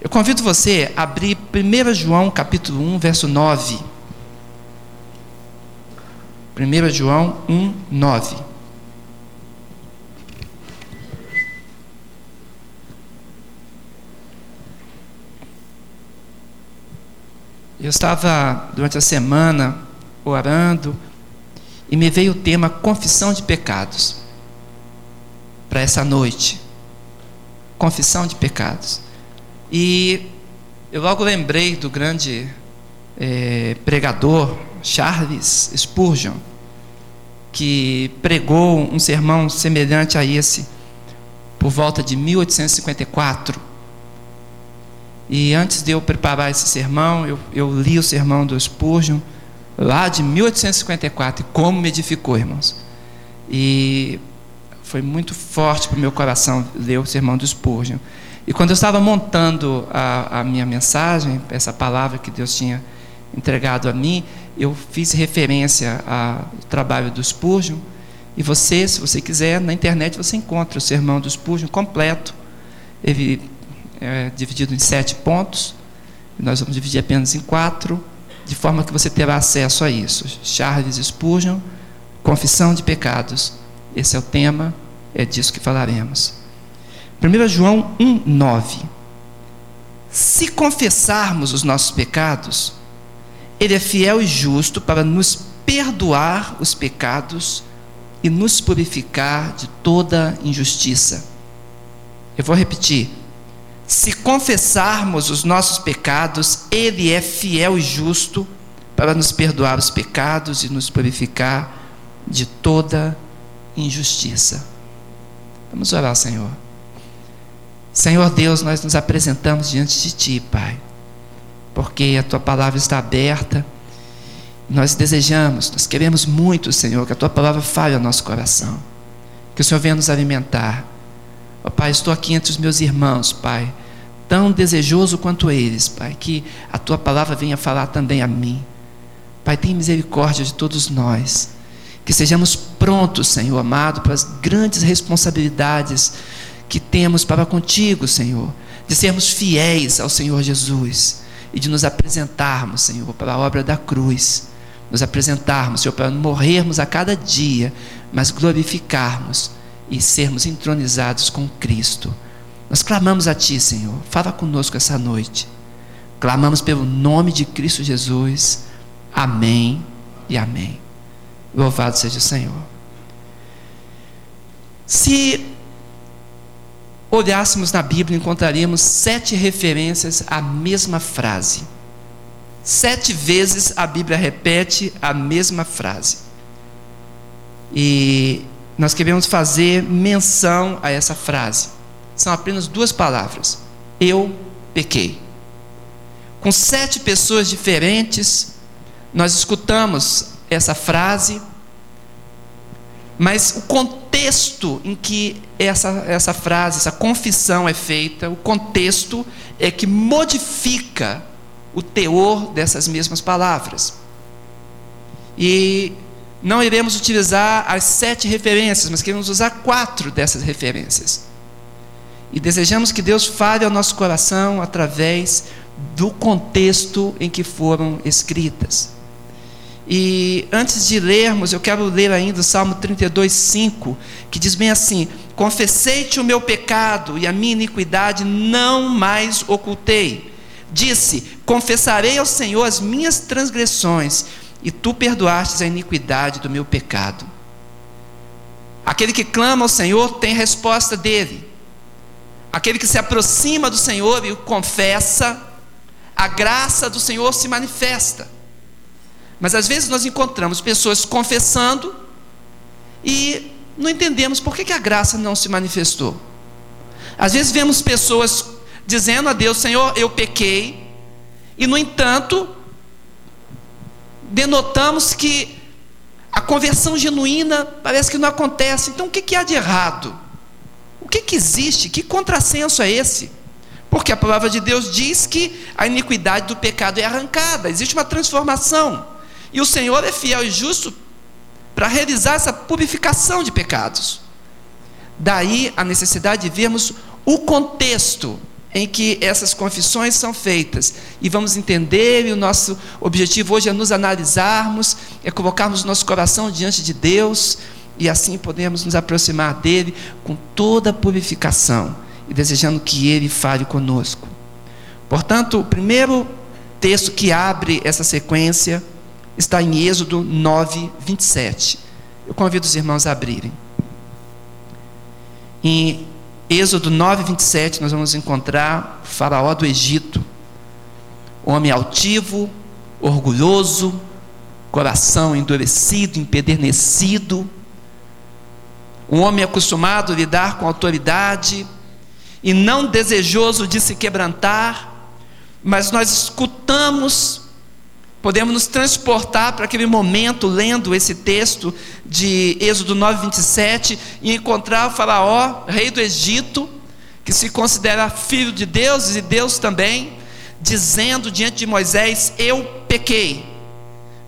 Eu convido você a abrir 1 João capítulo 1, verso 9. 1 João 1, 9. Eu estava durante a semana orando e me veio o tema confissão de pecados para essa noite. Confissão de pecados. E eu logo lembrei do grande é, pregador Charles Spurgeon, que pregou um sermão semelhante a esse por volta de 1854. E antes de eu preparar esse sermão, eu, eu li o sermão do Spurgeon, lá de 1854, e como me edificou, irmãos. E foi muito forte para o meu coração ler o sermão do Spurgeon. E quando eu estava montando a, a minha mensagem, essa palavra que Deus tinha entregado a mim, eu fiz referência ao trabalho do Spurgeon. E você, se você quiser, na internet você encontra o sermão do Spurgeon completo. Ele é dividido em sete pontos. Nós vamos dividir apenas em quatro, de forma que você terá acesso a isso. Charles Spurgeon, Confissão de Pecados. Esse é o tema, é disso que falaremos. 1 João 1, 9. Se confessarmos os nossos pecados, Ele é fiel e justo para nos perdoar os pecados e nos purificar de toda injustiça. Eu vou repetir. Se confessarmos os nossos pecados, Ele é fiel e justo para nos perdoar os pecados e nos purificar de toda injustiça. Vamos orar, Senhor. Senhor Deus, nós nos apresentamos diante de Ti, Pai, porque a Tua palavra está aberta. Nós desejamos, nós queremos muito, Senhor, que a Tua palavra fale ao nosso coração, que o Senhor venha nos alimentar. Oh, pai, estou aqui entre os meus irmãos, Pai, tão desejoso quanto eles, Pai, que a Tua palavra venha falar também a mim. Pai, tem misericórdia de todos nós. Que sejamos prontos, Senhor amado, para as grandes responsabilidades que temos para contigo, Senhor, de sermos fiéis ao Senhor Jesus e de nos apresentarmos, Senhor, para a obra da cruz, nos apresentarmos, Senhor, para morrermos a cada dia, mas glorificarmos e sermos entronizados com Cristo. Nós clamamos a Ti, Senhor, fala conosco essa noite. Clamamos pelo nome de Cristo Jesus. Amém e amém. Louvado seja o Senhor. Se olhássemos na Bíblia, encontraríamos sete referências à mesma frase. Sete vezes a Bíblia repete a mesma frase. E nós queremos fazer menção a essa frase. São apenas duas palavras. Eu pequei. Com sete pessoas diferentes, nós escutamos essa frase mas o contexto em que essa, essa frase, essa confissão é feita, o contexto é que modifica o teor dessas mesmas palavras. E não iremos utilizar as sete referências, mas queremos usar quatro dessas referências. E desejamos que Deus fale ao nosso coração através do contexto em que foram escritas. E antes de lermos, eu quero ler ainda o Salmo 32, 5, que diz bem assim: Confessei-te o meu pecado e a minha iniquidade não mais ocultei. Disse: Confessarei ao Senhor as minhas transgressões, e tu perdoastes a iniquidade do meu pecado. Aquele que clama ao Senhor tem resposta dele. Aquele que se aproxima do Senhor e o confessa, a graça do Senhor se manifesta. Mas às vezes nós encontramos pessoas confessando e não entendemos por que, que a graça não se manifestou. Às vezes vemos pessoas dizendo a Deus: Senhor, eu pequei, e no entanto, denotamos que a conversão genuína parece que não acontece. Então o que, que há de errado? O que, que existe? Que contrassenso é esse? Porque a palavra de Deus diz que a iniquidade do pecado é arrancada, existe uma transformação. E o Senhor é fiel e justo para realizar essa purificação de pecados. Daí a necessidade de vermos o contexto em que essas confissões são feitas e vamos entender, e o nosso objetivo hoje é nos analisarmos, é colocarmos nosso coração diante de Deus e assim podemos nos aproximar dele com toda a purificação e desejando que ele fale conosco. Portanto, o primeiro texto que abre essa sequência está em Êxodo 9, 27. Eu convido os irmãos a abrirem. Em Êxodo 9, 27, nós vamos encontrar o faraó do Egito, homem altivo, orgulhoso, coração endurecido, empedernecido, um homem acostumado a lidar com autoridade e não desejoso de se quebrantar, mas nós escutamos Podemos nos transportar para aquele momento, lendo esse texto de Êxodo 9, 27, e encontrar o Faraó, rei do Egito, que se considera filho de Deus e Deus também, dizendo diante de Moisés: Eu pequei.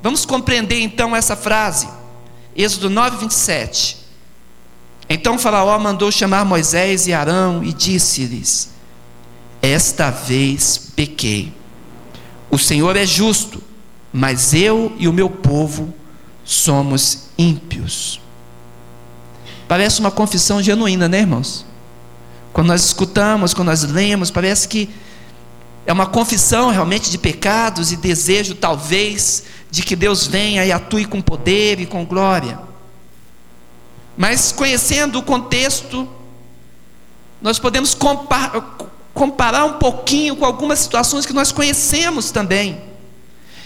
Vamos compreender então essa frase, Êxodo 9, 27. Então Faraó mandou chamar Moisés e Arão e disse-lhes: Esta vez pequei. O Senhor é justo mas eu e o meu povo somos ímpios. Parece uma confissão genuína, né, irmãos? Quando nós escutamos, quando nós lemos, parece que é uma confissão realmente de pecados e desejo, talvez, de que Deus venha e atue com poder e com glória. Mas conhecendo o contexto, nós podemos comparar um pouquinho com algumas situações que nós conhecemos também.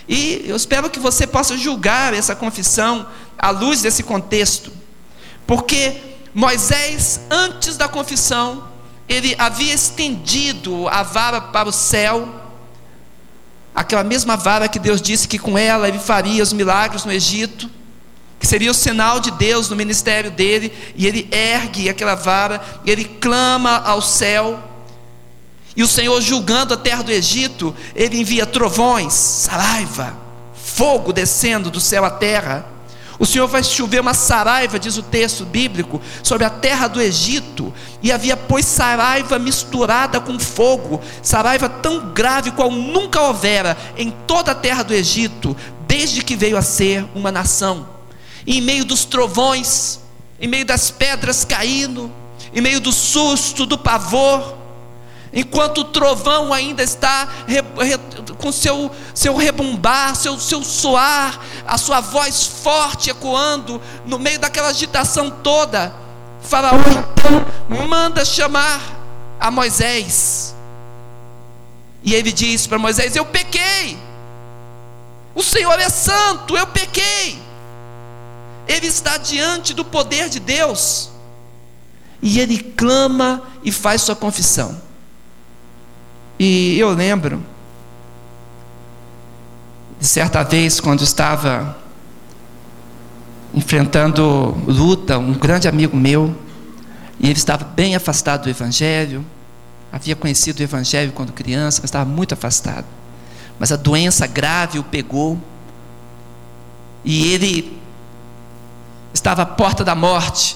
E eu espero que você possa julgar essa confissão à luz desse contexto, porque Moisés, antes da confissão, ele havia estendido a vara para o céu, aquela mesma vara que Deus disse que com ela ele faria os milagres no Egito, que seria o sinal de Deus no ministério dele, e ele ergue aquela vara, e ele clama ao céu, e o Senhor, julgando a terra do Egito, ele envia trovões, saraiva, fogo descendo do céu à terra. O Senhor vai chover uma saraiva, diz o texto bíblico, sobre a terra do Egito, e havia, pois, saraiva misturada com fogo, saraiva tão grave qual nunca houvera em toda a terra do Egito, desde que veio a ser uma nação. E em meio dos trovões, em meio das pedras caindo, em meio do susto, do pavor, enquanto o trovão ainda está re, re, com seu, seu rebumbar, seu, seu soar, a sua voz forte ecoando no meio daquela agitação toda, Faraó então manda chamar a Moisés. E ele diz para Moisés: Eu pequei, o Senhor é santo, eu pequei. Ele está diante do poder de Deus, e ele clama e faz sua confissão. E eu lembro, de certa vez, quando estava enfrentando luta, um grande amigo meu, e ele estava bem afastado do Evangelho, havia conhecido o Evangelho quando criança, mas estava muito afastado. Mas a doença grave o pegou, e ele estava à porta da morte,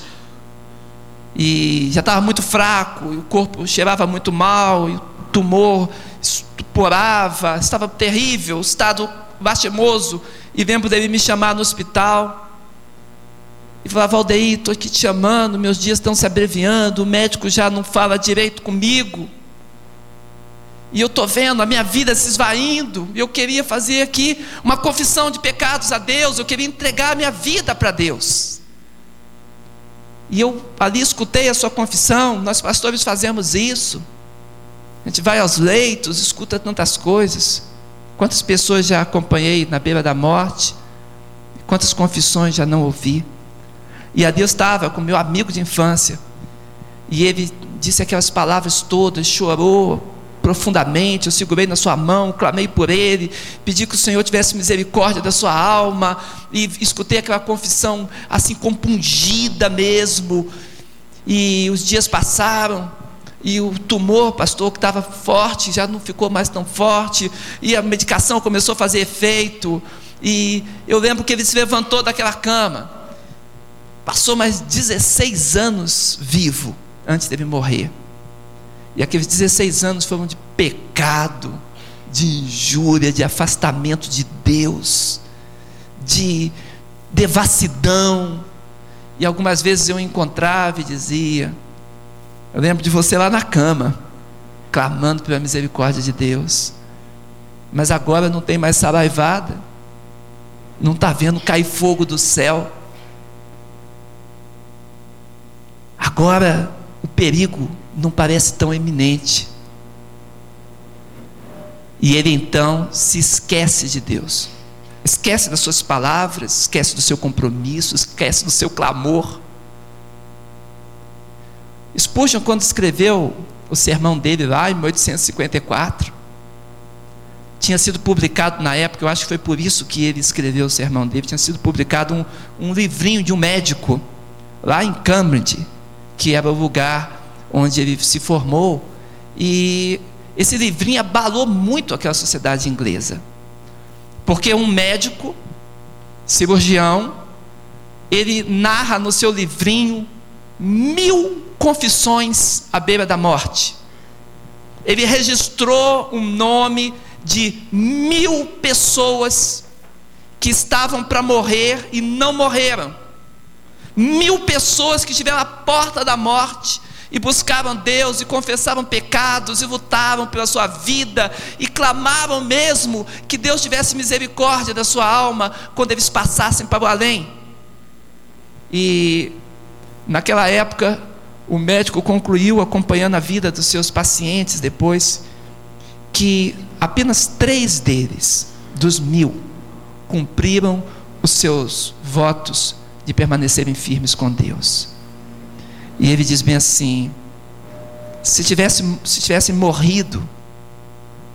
e já estava muito fraco, e o corpo cheirava muito mal, e tumor, estuporava, estava terrível, estado lastimoso. E lembro dele me chamar no hospital. E falar, Valdeir, estou aqui te chamando, meus dias estão se abreviando, o médico já não fala direito comigo. E eu estou vendo a minha vida se esvaindo. Eu queria fazer aqui uma confissão de pecados a Deus, eu queria entregar a minha vida para Deus. E eu ali escutei a sua confissão, nós pastores fazemos isso. A gente vai aos leitos, escuta tantas coisas. Quantas pessoas já acompanhei na beira da morte? Quantas confissões já não ouvi? E a Deus estava com meu amigo de infância. E ele disse aquelas palavras todas, chorou profundamente. Eu segurei na sua mão, clamei por ele, pedi que o Senhor tivesse misericórdia da sua alma. E escutei aquela confissão assim compungida mesmo. E os dias passaram. E o tumor, pastor, que estava forte, já não ficou mais tão forte. E a medicação começou a fazer efeito. E eu lembro que ele se levantou daquela cama. Passou mais 16 anos vivo antes dele morrer. E aqueles 16 anos foram de pecado, de injúria, de afastamento de Deus, de devassidão. E algumas vezes eu encontrava e dizia: Eu lembro de você lá na cama, clamando pela misericórdia de Deus. Mas agora não tem mais saraivada, não está vendo cair fogo do céu. Agora o perigo não parece tão eminente. E ele então se esquece de Deus. Esquece das suas palavras, esquece do seu compromisso, esquece do seu clamor. Spurgeon, quando escreveu o sermão dele lá em 1854, tinha sido publicado na época, eu acho que foi por isso que ele escreveu o sermão dele, tinha sido publicado um, um livrinho de um médico lá em Cambridge, que era o lugar onde ele se formou, e esse livrinho abalou muito aquela sociedade inglesa. Porque um médico, cirurgião, ele narra no seu livrinho mil confissões à beira da morte. Ele registrou o um nome de mil pessoas que estavam para morrer e não morreram. Mil pessoas que estiveram à porta da morte e buscavam Deus e confessavam pecados e lutavam pela sua vida e clamavam mesmo que Deus tivesse misericórdia da sua alma quando eles passassem para o além. E naquela época, o médico concluiu, acompanhando a vida dos seus pacientes depois, que apenas três deles, dos mil, cumpriram os seus votos de permanecerem firmes com Deus. E ele diz bem assim: se tivesse, se tivesse morrido,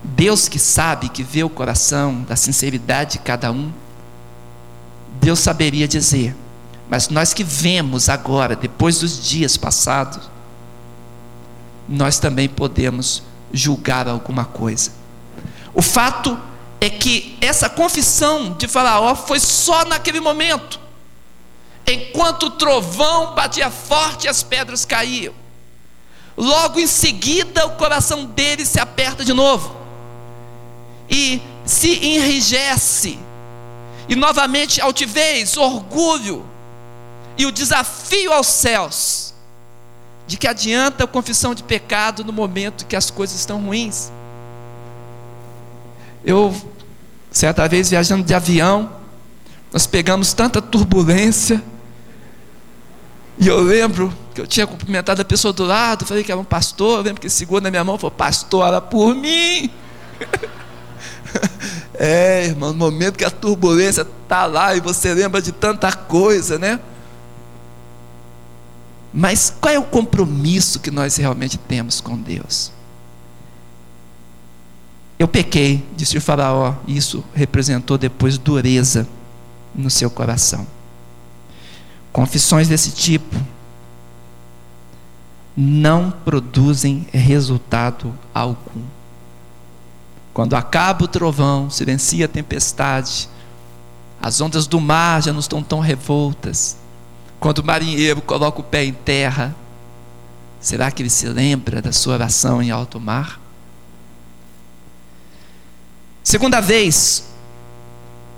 Deus que sabe, que vê o coração, da sinceridade de cada um, Deus saberia dizer, mas nós que vemos agora, depois dos dias passados, nós também podemos julgar alguma coisa. O fato é que essa confissão de Faraó foi só naquele momento enquanto o trovão batia forte e as pedras caíam. Logo em seguida, o coração dele se aperta de novo e se enrijece, e novamente altivez, orgulho e o desafio aos céus. De que adianta a confissão de pecado no momento que as coisas estão ruins? Eu, certa vez viajando de avião, nós pegamos tanta turbulência e eu lembro que eu tinha cumprimentado a pessoa do lado, falei que era um pastor, eu lembro que ele segurou na minha mão e falou, pastor, ora por mim. é, irmão, no momento que a turbulência está lá e você lembra de tanta coisa, né? Mas qual é o compromisso que nós realmente temos com Deus? Eu pequei, disse o Faraó, e isso representou depois dureza no seu coração. Confissões desse tipo não produzem resultado algum. Quando acaba o trovão, silencia a tempestade, as ondas do mar já não estão tão revoltas. Quando o marinheiro coloca o pé em terra, será que ele se lembra da sua oração em alto mar? Segunda vez,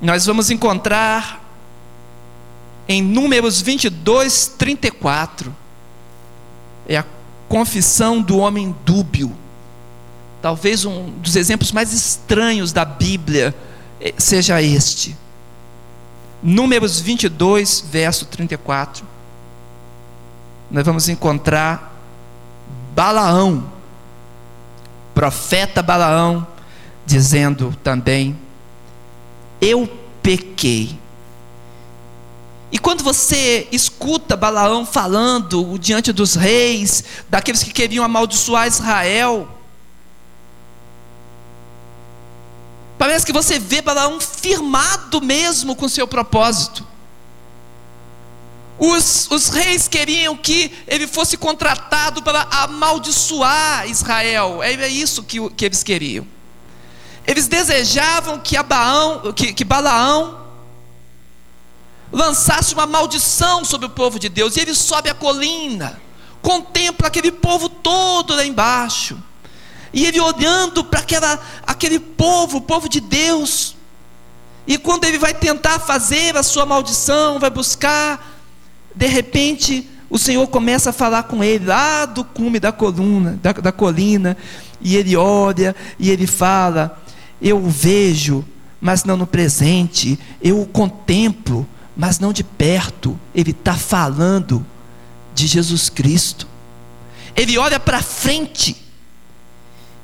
nós vamos encontrar em Números 22, 34. É a confissão do homem dúbio. Talvez um dos exemplos mais estranhos da Bíblia eh, seja este. Números 22, verso 34. Nós vamos encontrar Balaão, profeta Balaão, dizendo também: Eu pequei e quando você escuta Balaão falando diante dos reis, daqueles que queriam amaldiçoar Israel, parece que você vê Balaão firmado mesmo com seu propósito. Os, os reis queriam que ele fosse contratado para amaldiçoar Israel, é, é isso que, que eles queriam. Eles desejavam que, Abaão, que, que Balaão lançasse uma maldição sobre o povo de Deus, e ele sobe a colina, contempla aquele povo todo lá embaixo. E ele olhando para aquele povo, o povo de Deus. E quando ele vai tentar fazer a sua maldição, vai buscar, de repente o Senhor começa a falar com ele lá do cume da coluna, da, da colina, e ele olha e ele fala: Eu o vejo, mas não no presente, eu o contemplo, mas não de perto. Ele está falando de Jesus Cristo. Ele olha para frente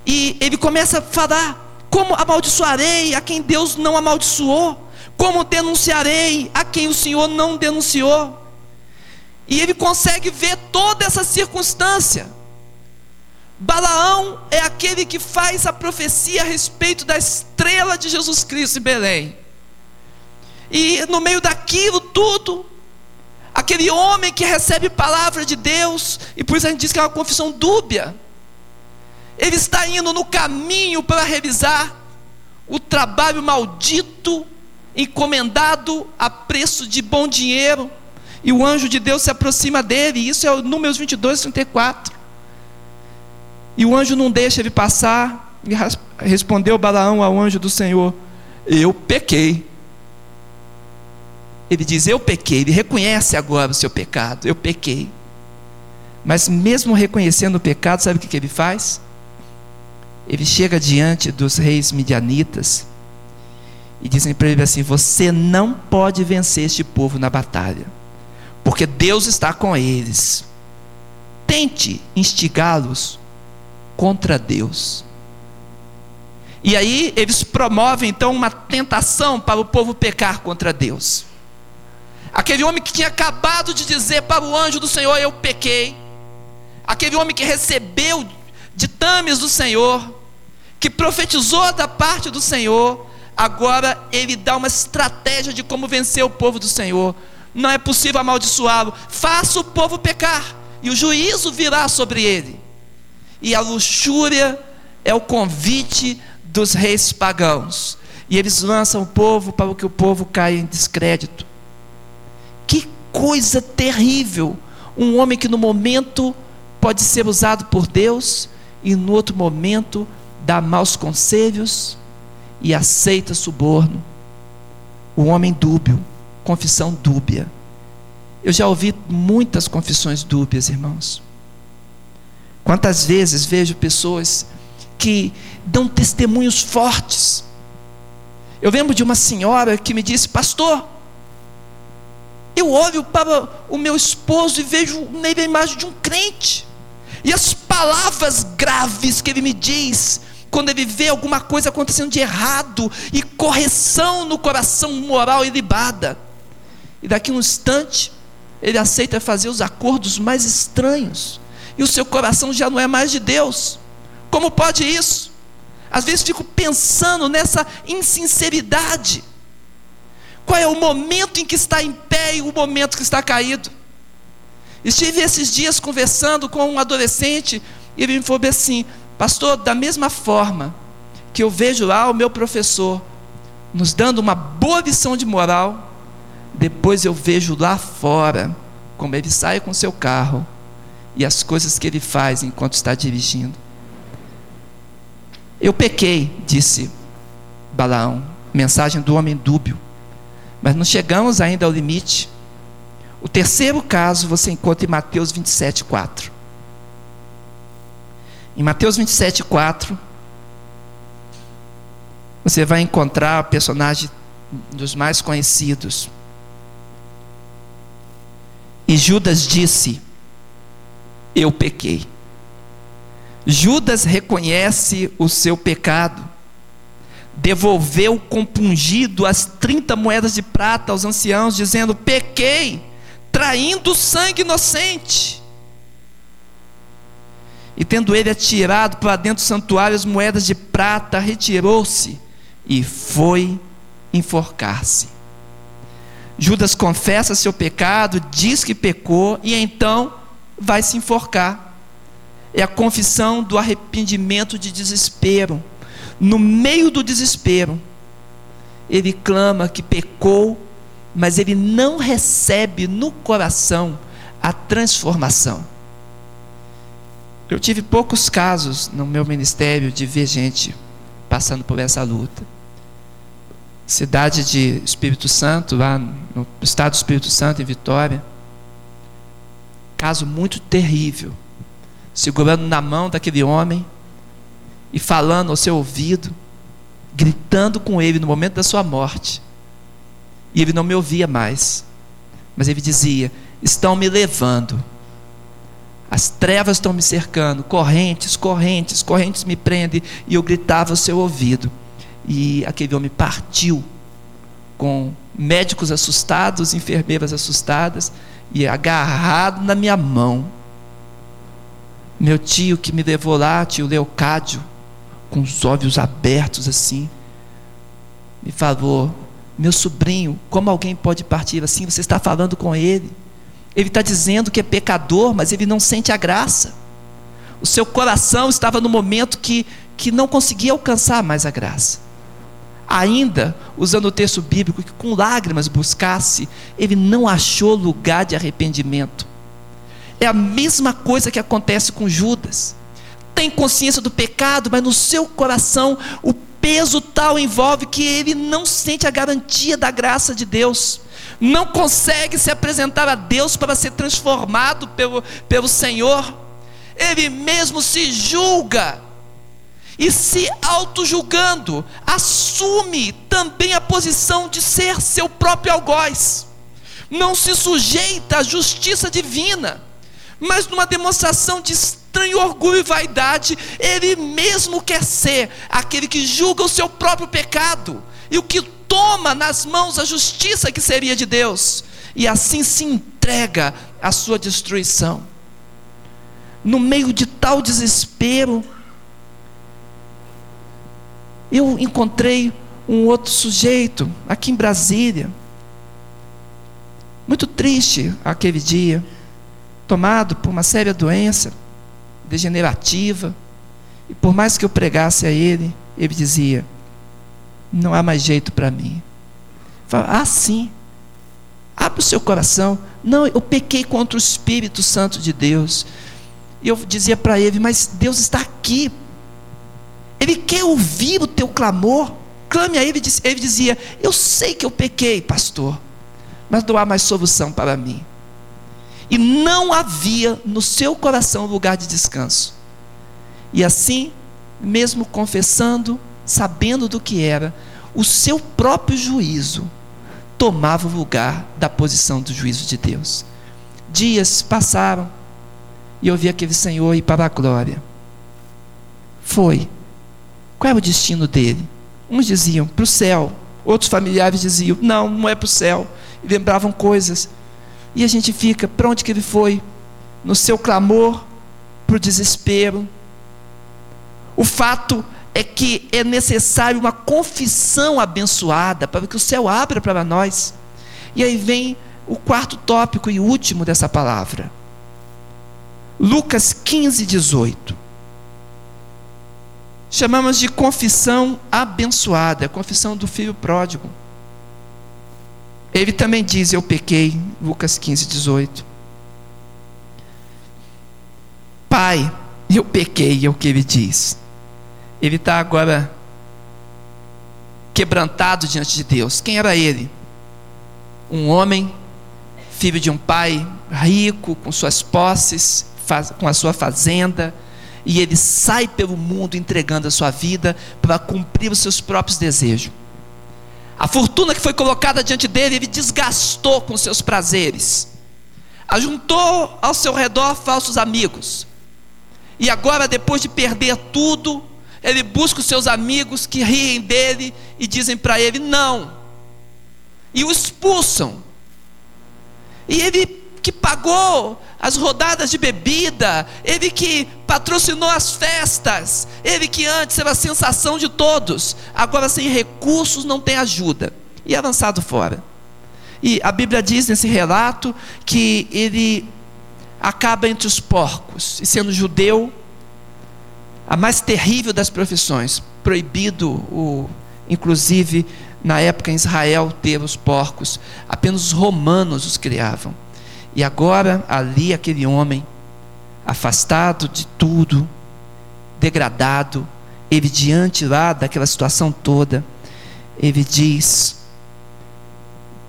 e ele começa a falar: Como amaldiçoarei a quem Deus não amaldiçoou? Como denunciarei a quem o Senhor não denunciou? E ele consegue ver toda essa circunstância. Balaão é aquele que faz a profecia a respeito da estrela de Jesus Cristo em Belém. E no meio daquilo tudo, aquele homem que recebe palavra de Deus, e por isso a gente diz que é uma confissão dúbia, ele está indo no caminho para revisar o trabalho maldito, encomendado a preço de bom dinheiro, e o anjo de Deus se aproxima dele, isso é o Números 22, 34. E o anjo não deixa ele passar. E respondeu Balaão ao anjo do Senhor: Eu pequei. Ele diz: Eu pequei. Ele reconhece agora o seu pecado. Eu pequei. Mas mesmo reconhecendo o pecado, sabe o que ele faz? Ele chega diante dos reis midianitas e dizem para ele assim: Você não pode vencer este povo na batalha, porque Deus está com eles. Tente instigá-los contra Deus. E aí eles promovem então uma tentação para o povo pecar contra Deus. Aquele homem que tinha acabado de dizer para o anjo do Senhor: Eu pequei. Aquele homem que recebeu ditames do Senhor, que profetizou da parte do Senhor, agora ele dá uma estratégia de como vencer o povo do Senhor. Não é possível amaldiçoá-lo. Faça o povo pecar, e o juízo virá sobre ele e a luxúria é o convite dos reis pagãos. E eles lançam o povo para que o povo caia em descrédito. Que coisa terrível! Um homem que no momento pode ser usado por Deus e no outro momento dá maus conselhos e aceita suborno. O homem dúbio, confissão dúbia. Eu já ouvi muitas confissões dúbias, irmãos. Quantas vezes vejo pessoas que dão testemunhos fortes. Eu lembro de uma senhora que me disse, pastor, eu olho para o meu esposo e vejo nele a imagem de um crente. E as palavras graves que ele me diz, quando ele vê alguma coisa acontecendo de errado, e correção no coração moral ilibada. E daqui a um instante, ele aceita fazer os acordos mais estranhos e o seu coração já não é mais de Deus. Como pode isso? Às vezes fico pensando nessa insinceridade. Qual é o momento em que está em pé e o momento que está caído? Estive esses dias conversando com um adolescente e ele me falou assim: Pastor, da mesma forma que eu vejo lá o meu professor nos dando uma boa lição de moral, depois eu vejo lá fora como ele sai com seu carro e as coisas que ele faz enquanto está dirigindo. Eu pequei, disse Balaão, mensagem do homem dúbio, mas não chegamos ainda ao limite. O terceiro caso você encontra em Mateus 27, 4. Em Mateus 27, 4, você vai encontrar o personagem dos mais conhecidos. E Judas disse: eu pequei. Judas reconhece o seu pecado, devolveu compungido as 30 moedas de prata aos anciãos, dizendo: Pequei, traindo sangue inocente. E tendo ele atirado para dentro do santuário as moedas de prata, retirou-se e foi enforcar-se. Judas confessa seu pecado, diz que pecou e então vai se enforcar. É a confissão do arrependimento de desespero. No meio do desespero, ele clama que pecou, mas ele não recebe no coração a transformação. Eu tive poucos casos no meu ministério de ver gente passando por essa luta. Cidade de Espírito Santo, lá no estado do Espírito Santo, em Vitória. Caso muito terrível. Segurando na mão daquele homem e falando ao seu ouvido, gritando com ele no momento da sua morte. E ele não me ouvia mais. Mas ele dizia: Estão me levando. As trevas estão me cercando, correntes, correntes, correntes me prendem. E eu gritava ao seu ouvido. E aquele homem partiu com médicos assustados, enfermeiras assustadas, e agarrado na minha mão. Meu tio que me levou lá, tio Leocádio, com os olhos abertos assim, me falou: Meu sobrinho, como alguém pode partir assim? Você está falando com ele. Ele está dizendo que é pecador, mas ele não sente a graça. O seu coração estava no momento que, que não conseguia alcançar mais a graça. Ainda, usando o texto bíblico, que com lágrimas buscasse, ele não achou lugar de arrependimento. É a mesma coisa que acontece com Judas. Tem consciência do pecado, mas no seu coração o peso tal envolve que ele não sente a garantia da graça de Deus. Não consegue se apresentar a Deus para ser transformado pelo, pelo Senhor, ele mesmo se julga. E se auto-julgando, assume também a posição de ser seu próprio algoz, não se sujeita à justiça divina, mas numa demonstração de estranho orgulho e vaidade, ele mesmo quer ser aquele que julga o seu próprio pecado e o que toma nas mãos a justiça que seria de Deus, e assim se entrega à sua destruição. No meio de tal desespero, eu encontrei um outro sujeito aqui em Brasília, muito triste aquele dia, tomado por uma séria doença degenerativa, e por mais que eu pregasse a ele, ele dizia: não há mais jeito para mim. Fala, ah, sim. Abre o seu coração. Não, eu pequei contra o Espírito Santo de Deus. E eu dizia para ele, mas Deus está aqui. Ele quer ouvir o teu clamor. Clame a ele. Ele dizia: Eu sei que eu pequei, pastor, mas não há mais solução para mim. E não havia no seu coração lugar de descanso. E assim, mesmo confessando, sabendo do que era, o seu próprio juízo tomava o lugar da posição do juízo de Deus. Dias passaram e eu vi aquele Senhor ir para a glória. Foi. Qual é o destino dele? Uns diziam para o céu, outros familiares diziam não, não é para o céu. E lembravam coisas. E a gente fica, para onde que ele foi? No seu clamor, para o desespero. O fato é que é necessário uma confissão abençoada para que o céu abra para nós. E aí vem o quarto tópico e último dessa palavra. Lucas 15, 18. Chamamos de confissão abençoada, confissão do filho pródigo. Ele também diz: Eu pequei, Lucas 15, 18. Pai, eu pequei, é o que ele diz ele está agora quebrantado diante de Deus. Quem era ele? Um homem, filho de um pai rico, com suas posses, com a sua fazenda, e ele sai pelo mundo entregando a sua vida para cumprir os seus próprios desejos. A fortuna que foi colocada diante dele, ele desgastou com seus prazeres, ajuntou ao seu redor falsos amigos, e agora, depois de perder tudo, ele busca os seus amigos que riem dele e dizem para ele não, e o expulsam. E ele que pagou as rodadas de bebida, ele que patrocinou as festas, ele que antes era a sensação de todos, agora sem recursos não tem ajuda, e é lançado fora. E a Bíblia diz nesse relato que ele acaba entre os porcos, e sendo judeu, a mais terrível das profissões, proibido o, inclusive na época em Israel ter os porcos, apenas os romanos os criavam. E agora ali aquele homem afastado de tudo, degradado, ele diante lá daquela situação toda, ele diz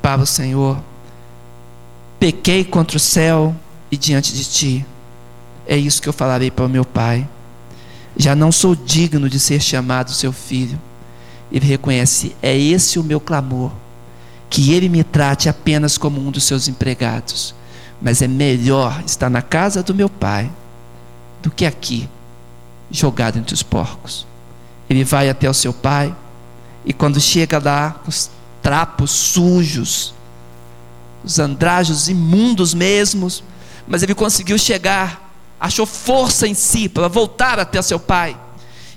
para o Senhor: pequei contra o céu e diante de ti. É isso que eu falarei para o meu pai. Já não sou digno de ser chamado seu filho. Ele reconhece: é esse o meu clamor. Que ele me trate apenas como um dos seus empregados. Mas é melhor estar na casa do meu pai do que aqui, jogado entre os porcos. Ele vai até o seu pai e quando chega lá, os trapos sujos, os andrajos imundos mesmos, mas ele conseguiu chegar, achou força em si para voltar até seu pai.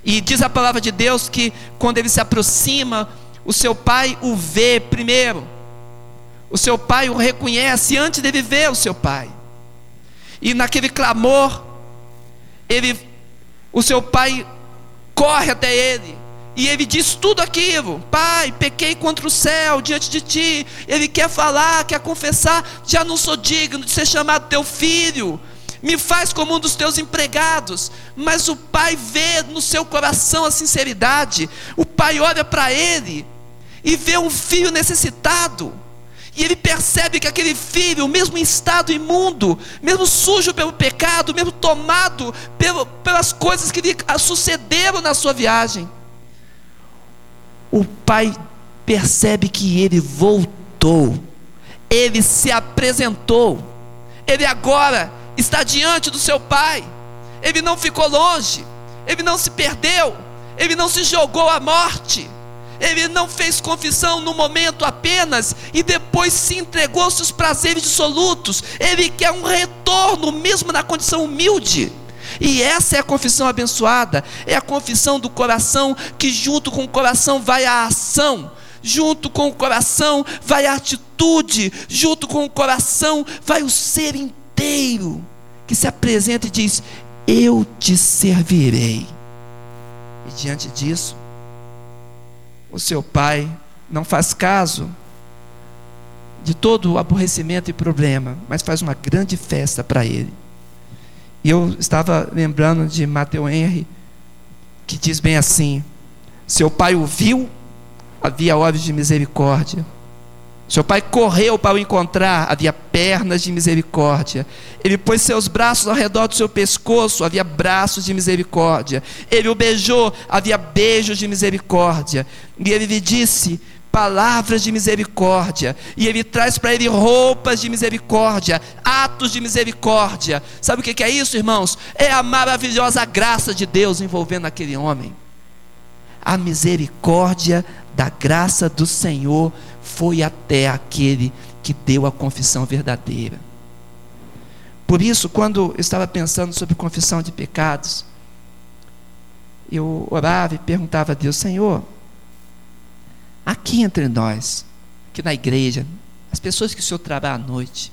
E diz a palavra de Deus que quando ele se aproxima, o seu pai o vê primeiro. O seu pai o reconhece antes dele ver o seu pai. E naquele clamor, ele, o seu pai corre até ele e ele diz tudo aquilo: Pai, pequei contra o céu diante de ti. Ele quer falar, quer confessar. Já não sou digno de ser chamado teu filho. Me faz como um dos teus empregados. Mas o pai vê no seu coração a sinceridade. O pai olha para ele e vê um filho necessitado. E ele percebe que aquele filho, mesmo em estado imundo, mesmo sujo pelo pecado, mesmo tomado pelo, pelas coisas que lhe sucederam na sua viagem, o pai percebe que ele voltou, ele se apresentou, ele agora está diante do seu pai, ele não ficou longe, ele não se perdeu, ele não se jogou à morte, ele não fez confissão no momento apenas e depois se entregou aos seus prazeres dissolutos, ele quer um retorno, mesmo na condição humilde. E essa é a confissão abençoada, é a confissão do coração que junto com o coração vai a ação, junto com o coração vai a atitude, junto com o coração vai o ser inteiro, que se apresenta e diz: Eu te servirei. E diante disso, o seu pai não faz caso de todo o aborrecimento e problema, mas faz uma grande festa para ele. E eu estava lembrando de Matthew Henry, que diz bem assim: Seu pai o viu, havia olhos de misericórdia. Seu pai correu para o encontrar, havia pernas de misericórdia. Ele pôs seus braços ao redor do seu pescoço, havia braços de misericórdia. Ele o beijou, havia beijos de misericórdia. E ele lhe disse: palavras de misericórdia, e Ele traz para ele roupas de misericórdia, atos de misericórdia. Sabe o que é isso, irmãos? É a maravilhosa graça de Deus envolvendo aquele homem. A misericórdia da graça do Senhor foi até aquele que deu a confissão verdadeira. Por isso, quando eu estava pensando sobre confissão de pecados, eu orava e perguntava a Deus: Senhor, aqui entre nós, aqui na igreja, as pessoas que o Senhor trabalha à noite,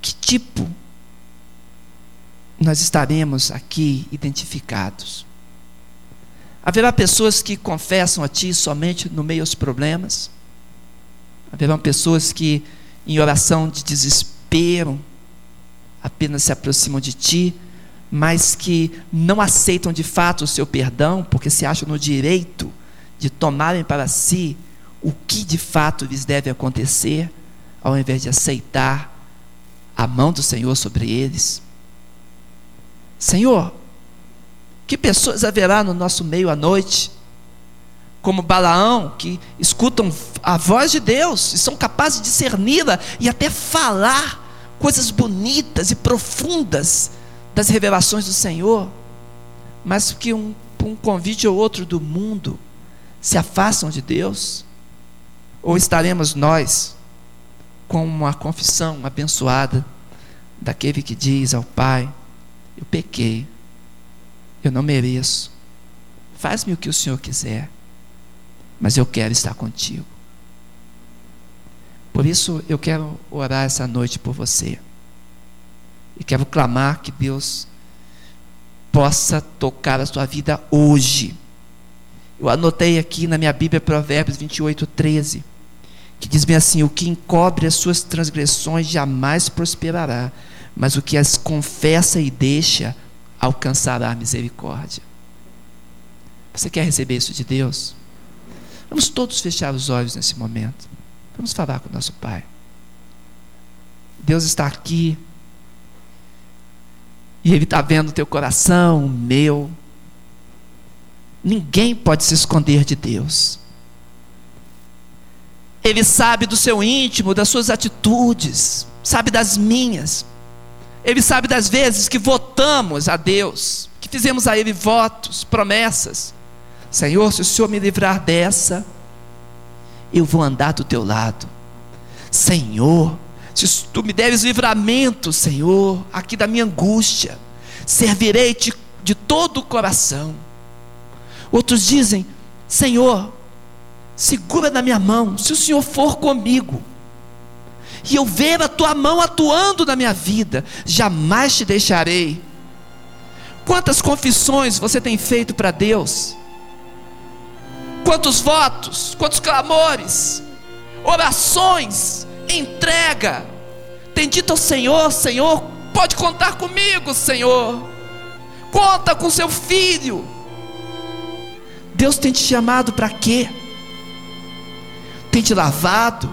que tipo nós estaremos aqui identificados? Haverá pessoas que confessam a Ti somente no meio aos problemas? Haverão pessoas que, em oração de desespero, apenas se aproximam de Ti, mas que não aceitam de fato o Seu perdão, porque se acham no direito de tomarem para si o que de fato lhes deve acontecer, ao invés de aceitar a mão do Senhor sobre eles. Senhor, que pessoas haverá no nosso meio à noite, como Balaão, que escutam a voz de Deus e são capazes de discerni-la e até falar coisas bonitas e profundas das revelações do Senhor, mas que um, um convite ou outro do mundo se afastam de Deus? Ou estaremos nós com uma confissão abençoada daquele que diz ao Pai: Eu pequei, eu não mereço, faz-me o que o Senhor quiser, mas eu quero estar contigo. Por isso eu quero orar essa noite por você. E quero clamar que Deus possa tocar a sua vida hoje eu anotei aqui na minha Bíblia Provérbios 28, 13, que diz bem assim: O que encobre as suas transgressões jamais prosperará, mas o que as confessa e deixa alcançará a misericórdia. Você quer receber isso de Deus? Vamos todos fechar os olhos nesse momento. Vamos falar com o nosso Pai. Deus está aqui. E Ele está vendo o teu coração, o meu. Ninguém pode se esconder de Deus. Ele sabe do seu íntimo, das suas atitudes, sabe das minhas. Ele sabe das vezes que votamos a Deus, que fizemos a Ele votos, promessas. Senhor, se o Senhor me livrar dessa, eu vou andar do teu lado. Senhor, se tu me deres livramento, Senhor, aqui da minha angústia, servirei-te de todo o coração. Outros dizem: Senhor, segura na minha mão, se o Senhor for comigo, e eu ver a tua mão atuando na minha vida, jamais te deixarei. Quantas confissões você tem feito para Deus? Quantos votos, quantos clamores, orações, entrega. Tem dito ao Senhor: Senhor, pode contar comigo, Senhor. Conta com seu filho. Deus tem te chamado para quê? Tem te lavado,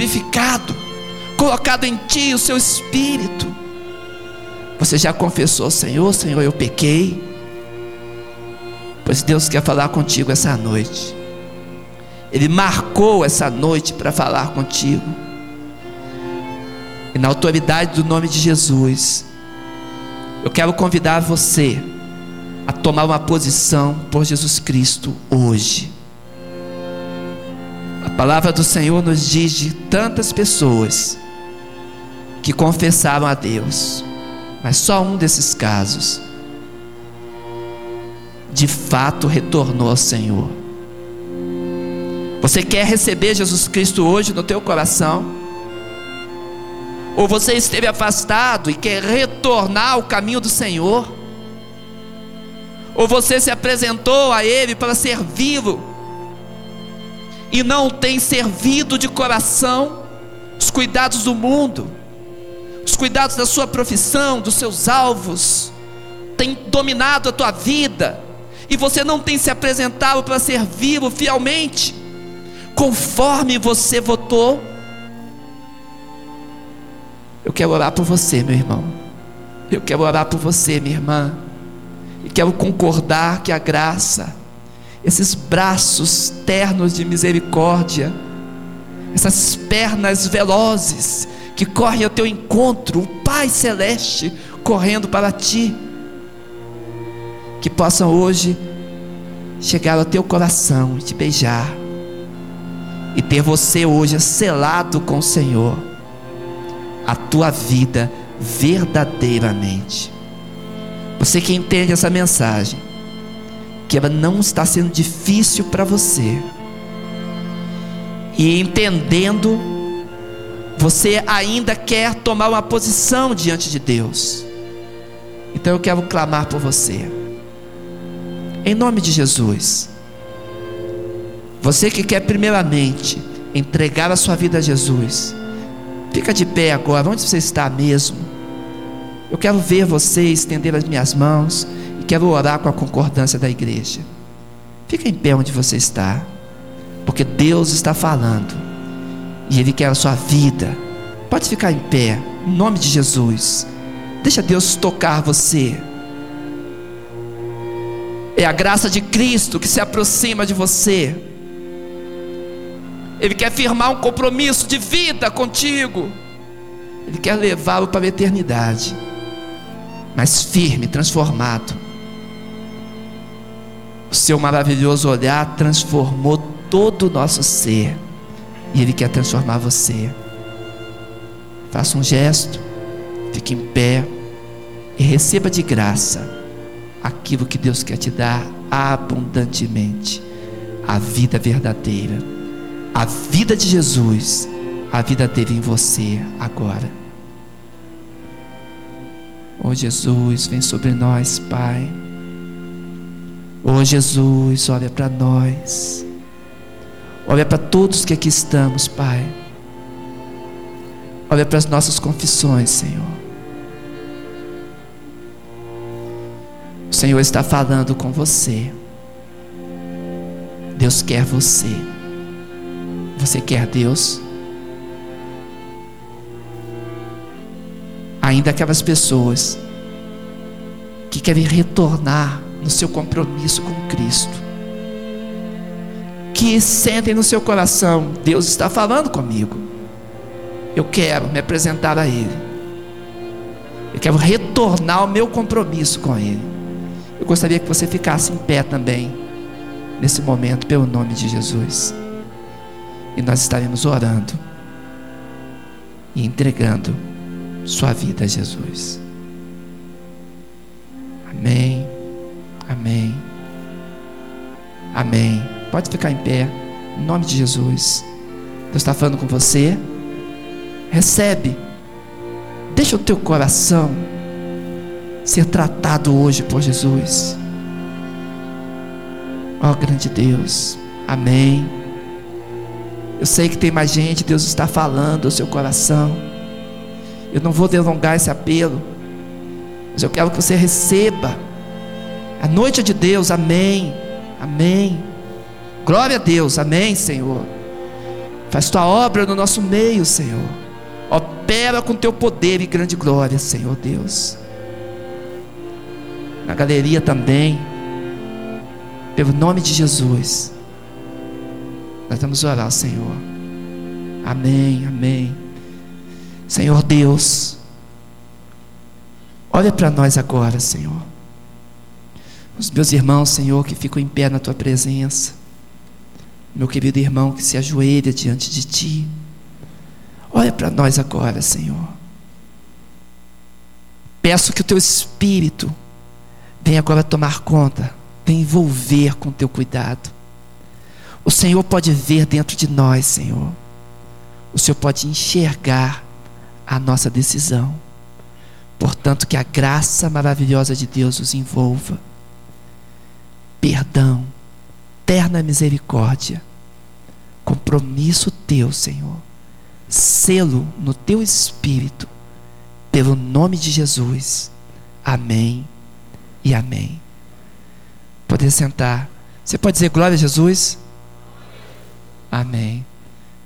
purificado, colocado em ti o seu espírito. Você já confessou, Senhor, Senhor, eu pequei. Pois Deus quer falar contigo essa noite. Ele marcou essa noite para falar contigo. E na autoridade do nome de Jesus, eu quero convidar você a tomar uma posição por Jesus Cristo hoje. Palavra do Senhor nos diz de tantas pessoas que confessaram a Deus, mas só um desses casos de fato retornou ao Senhor. Você quer receber Jesus Cristo hoje no teu coração? Ou você esteve afastado e quer retornar ao caminho do Senhor? Ou você se apresentou a Ele para servi-lo e não tem servido de coração os cuidados do mundo, os cuidados da sua profissão, dos seus alvos, tem dominado a tua vida e você não tem se apresentado para servi-lo fielmente, conforme você votou? Eu quero orar por você, meu irmão. Eu quero orar por você, minha irmã. E quero concordar que a graça, esses braços ternos de misericórdia, essas pernas velozes que correm ao teu encontro, o Pai Celeste correndo para ti, que possam hoje chegar ao teu coração e te beijar, e ter você hoje selado com o Senhor a tua vida verdadeiramente. Você que entende essa mensagem, que ela não está sendo difícil para você, e entendendo, você ainda quer tomar uma posição diante de Deus. Então eu quero clamar por você. Em nome de Jesus. Você que quer primeiramente entregar a sua vida a Jesus Fica de pé agora, onde você está mesmo? Eu quero ver você estender as minhas mãos quero orar com a concordância da igreja. Fica em pé onde você está, porque Deus está falando e Ele quer a sua vida. Pode ficar em pé, em nome de Jesus. Deixa Deus tocar você. É a graça de Cristo que se aproxima de você. Ele quer firmar um compromisso de vida contigo. Ele quer levá-lo para a eternidade. Mas firme, transformado. O seu maravilhoso olhar transformou todo o nosso ser. E Ele quer transformar você. Faça um gesto, fique em pé e receba de graça aquilo que Deus quer te dar abundantemente a vida verdadeira a vida de Jesus, a vida dele em você agora. Oh Jesus, vem sobre nós, Pai. Oh Jesus, olha para nós. Olha para todos que aqui estamos, Pai. Olha para as nossas confissões, Senhor. O Senhor está falando com você. Deus quer você. Você quer Deus? Ainda aquelas pessoas que querem retornar no seu compromisso com Cristo, que sentem no seu coração: Deus está falando comigo, eu quero me apresentar a Ele, eu quero retornar ao meu compromisso com Ele. Eu gostaria que você ficasse em pé também, nesse momento, pelo nome de Jesus, e nós estaremos orando e entregando sua vida a Jesus. Pode ficar em pé. Em nome de Jesus. Deus está falando com você. Recebe. Deixa o teu coração ser tratado hoje por Jesus. Ó oh, grande Deus. Amém. Eu sei que tem mais gente, Deus está falando ao seu coração. Eu não vou delongar esse apelo, mas eu quero que você receba a noite de Deus, amém. Amém. Glória a Deus, amém, Senhor. Faz tua obra no nosso meio, Senhor. Opera com teu poder e grande glória, Senhor Deus. Na galeria também, pelo nome de Jesus, nós vamos orar, Senhor. Amém, amém. Senhor Deus, olha para nós agora, Senhor os meus irmãos, Senhor, que ficam em pé na tua presença, meu querido irmão que se ajoelha diante de ti, olha para nós agora, Senhor. Peço que o teu espírito venha agora tomar conta, venha envolver com teu cuidado. O Senhor pode ver dentro de nós, Senhor. O Senhor pode enxergar a nossa decisão. Portanto, que a graça maravilhosa de Deus os envolva perdão, terna misericórdia, compromisso teu, Senhor, selo no teu espírito, pelo nome de Jesus. Amém e amém. Poder sentar. Você pode dizer glória a Jesus? Amém.